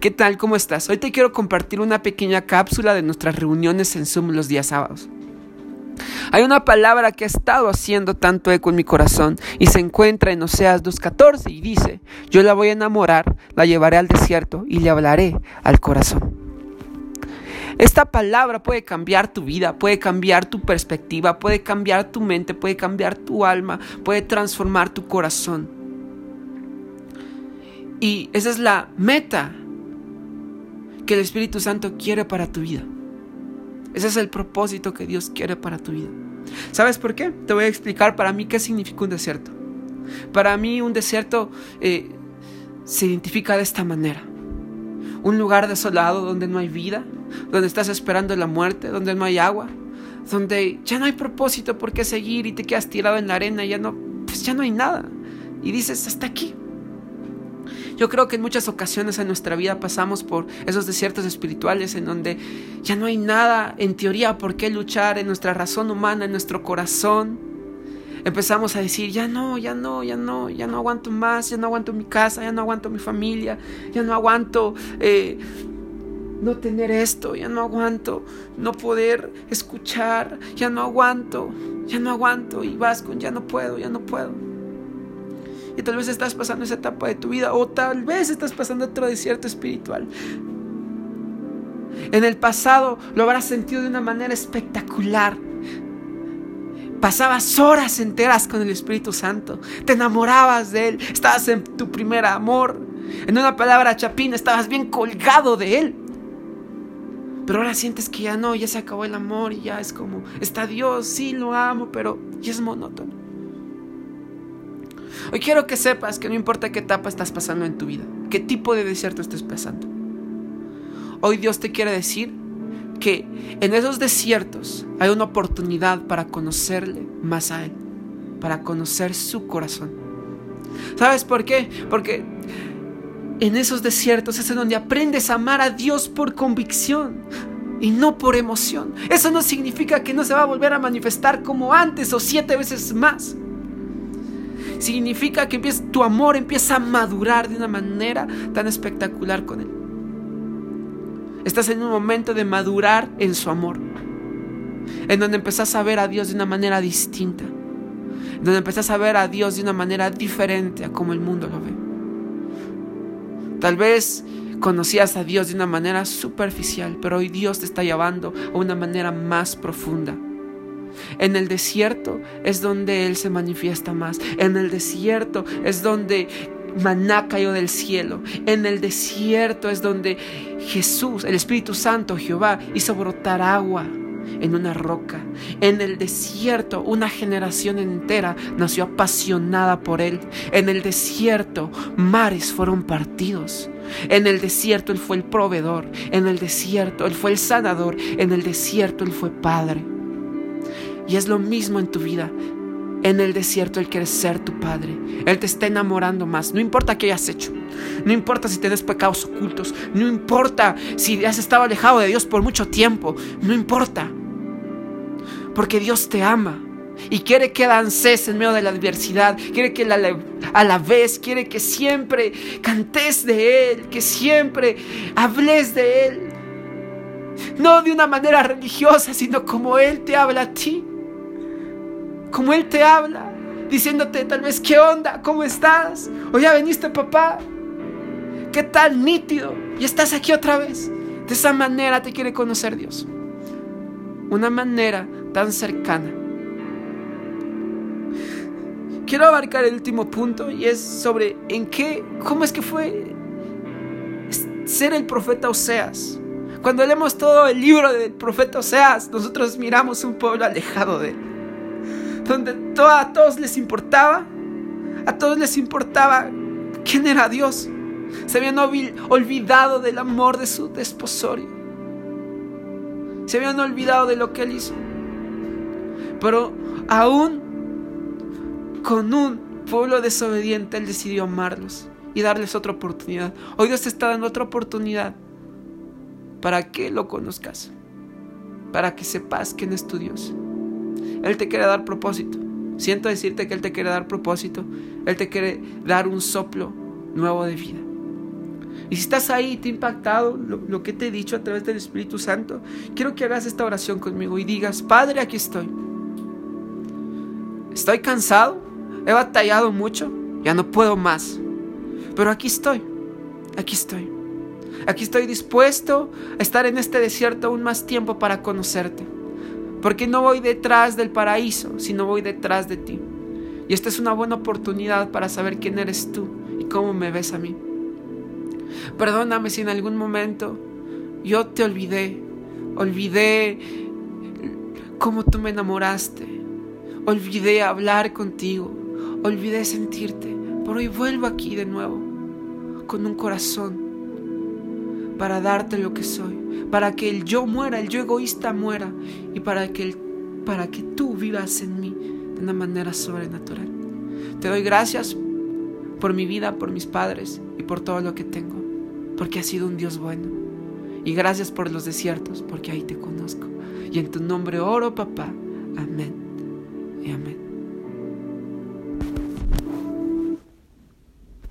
¿Qué tal? ¿Cómo estás? Hoy te quiero compartir una pequeña cápsula de nuestras reuniones en Zoom los días sábados. Hay una palabra que ha estado haciendo tanto eco en mi corazón y se encuentra en Oseas 2.14 y dice, yo la voy a enamorar, la llevaré al desierto y le hablaré al corazón. Esta palabra puede cambiar tu vida, puede cambiar tu perspectiva, puede cambiar tu mente, puede cambiar tu alma, puede transformar tu corazón. Y esa es la meta que el Espíritu Santo quiere para tu vida. Ese es el propósito que Dios quiere para tu vida. ¿Sabes por qué? Te voy a explicar para mí qué significa un desierto. Para mí un desierto eh, se identifica de esta manera. Un lugar desolado donde no hay vida, donde estás esperando la muerte, donde no hay agua, donde ya no hay propósito por qué seguir y te quedas tirado en la arena, ya no, pues ya no hay nada. Y dices, hasta aquí. Yo creo que en muchas ocasiones en nuestra vida pasamos por esos desiertos espirituales en donde ya no hay nada en teoría por qué luchar en nuestra razón humana, en nuestro corazón. Empezamos a decir, ya no, ya no, ya no, ya no aguanto más, ya no aguanto mi casa, ya no aguanto mi familia, ya no aguanto eh, no tener esto, ya no aguanto no poder escuchar, ya no aguanto, ya no aguanto y vas con ya no puedo, ya no puedo. Y tal vez estás pasando esa etapa de tu vida o tal vez estás pasando otro desierto espiritual. En el pasado lo habrás sentido de una manera espectacular. Pasabas horas enteras con el Espíritu Santo. Te enamorabas de Él. Estabas en tu primer amor. En una palabra chapín, estabas bien colgado de Él. Pero ahora sientes que ya no, ya se acabó el amor y ya es como, está Dios, sí lo amo, pero ya es monótono. Hoy quiero que sepas que no importa qué etapa estás pasando en tu vida, qué tipo de desierto estés pasando. Hoy Dios te quiere decir que en esos desiertos hay una oportunidad para conocerle más a Él, para conocer su corazón. ¿Sabes por qué? Porque en esos desiertos es en donde aprendes a amar a Dios por convicción y no por emoción. Eso no significa que no se va a volver a manifestar como antes o siete veces más significa que tu amor empieza a madurar de una manera tan espectacular con Él. Estás en un momento de madurar en su amor, en donde empezás a ver a Dios de una manera distinta, en donde empezás a ver a Dios de una manera diferente a como el mundo lo ve. Tal vez conocías a Dios de una manera superficial, pero hoy Dios te está llevando a una manera más profunda en el desierto es donde Él se manifiesta más. En el desierto es donde maná cayó del cielo. En el desierto es donde Jesús, el Espíritu Santo, Jehová, hizo brotar agua en una roca. En el desierto una generación entera nació apasionada por Él. En el desierto mares fueron partidos. En el desierto Él fue el proveedor. En el desierto Él fue el sanador. En el desierto Él fue Padre. Y es lo mismo en tu vida. En el desierto Él quiere ser tu Padre. Él te está enamorando más. No importa qué hayas hecho. No importa si tienes pecados ocultos. No importa si has estado alejado de Dios por mucho tiempo. No importa. Porque Dios te ama. Y quiere que dances en medio de la adversidad. Quiere que a la vez. Quiere que siempre cantes de Él. Que siempre hables de Él. No de una manera religiosa, sino como Él te habla a ti como Él te habla, diciéndote tal vez, ¿qué onda? ¿Cómo estás? O ya veniste papá. ¿Qué tal nítido? Y estás aquí otra vez. De esa manera te quiere conocer Dios. Una manera tan cercana. Quiero abarcar el último punto y es sobre en qué, cómo es que fue ser el profeta Oseas. Cuando leemos todo el libro del profeta Oseas, nosotros miramos un pueblo alejado de él donde a todos les importaba, a todos les importaba quién era Dios. Se habían olvidado del amor de su desposorio. Se habían olvidado de lo que él hizo. Pero aún con un pueblo desobediente, él decidió amarlos y darles otra oportunidad. Hoy Dios te está dando otra oportunidad para que lo conozcas, para que sepas quién es tu Dios. Él te quiere dar propósito. Siento decirte que Él te quiere dar propósito. Él te quiere dar un soplo nuevo de vida. Y si estás ahí te impactado lo, lo, que te he dicho a través del Espíritu Santo, quiero que hagas esta oración conmigo y digas, Padre, aquí estoy. Estoy cansado, he batallado mucho, ya no puedo más. Pero aquí estoy, aquí estoy. Aquí estoy dispuesto a estar en este desierto aún más tiempo para conocerte. Porque no voy detrás del paraíso, sino voy detrás de ti. Y esta es una buena oportunidad para saber quién eres tú y cómo me ves a mí. Perdóname si en algún momento yo te olvidé, olvidé cómo tú me enamoraste, olvidé hablar contigo, olvidé sentirte, pero hoy vuelvo aquí de nuevo, con un corazón, para darte lo que soy, para que el yo muera, el yo egoísta muera, y para que, el, para que tú vivas en mí de una manera sobrenatural. Te doy gracias por mi vida, por mis padres y por todo lo que tengo porque has sido un Dios bueno. Y gracias por los desiertos, porque ahí te conozco. Y en tu nombre oro, papá. Amén y amén.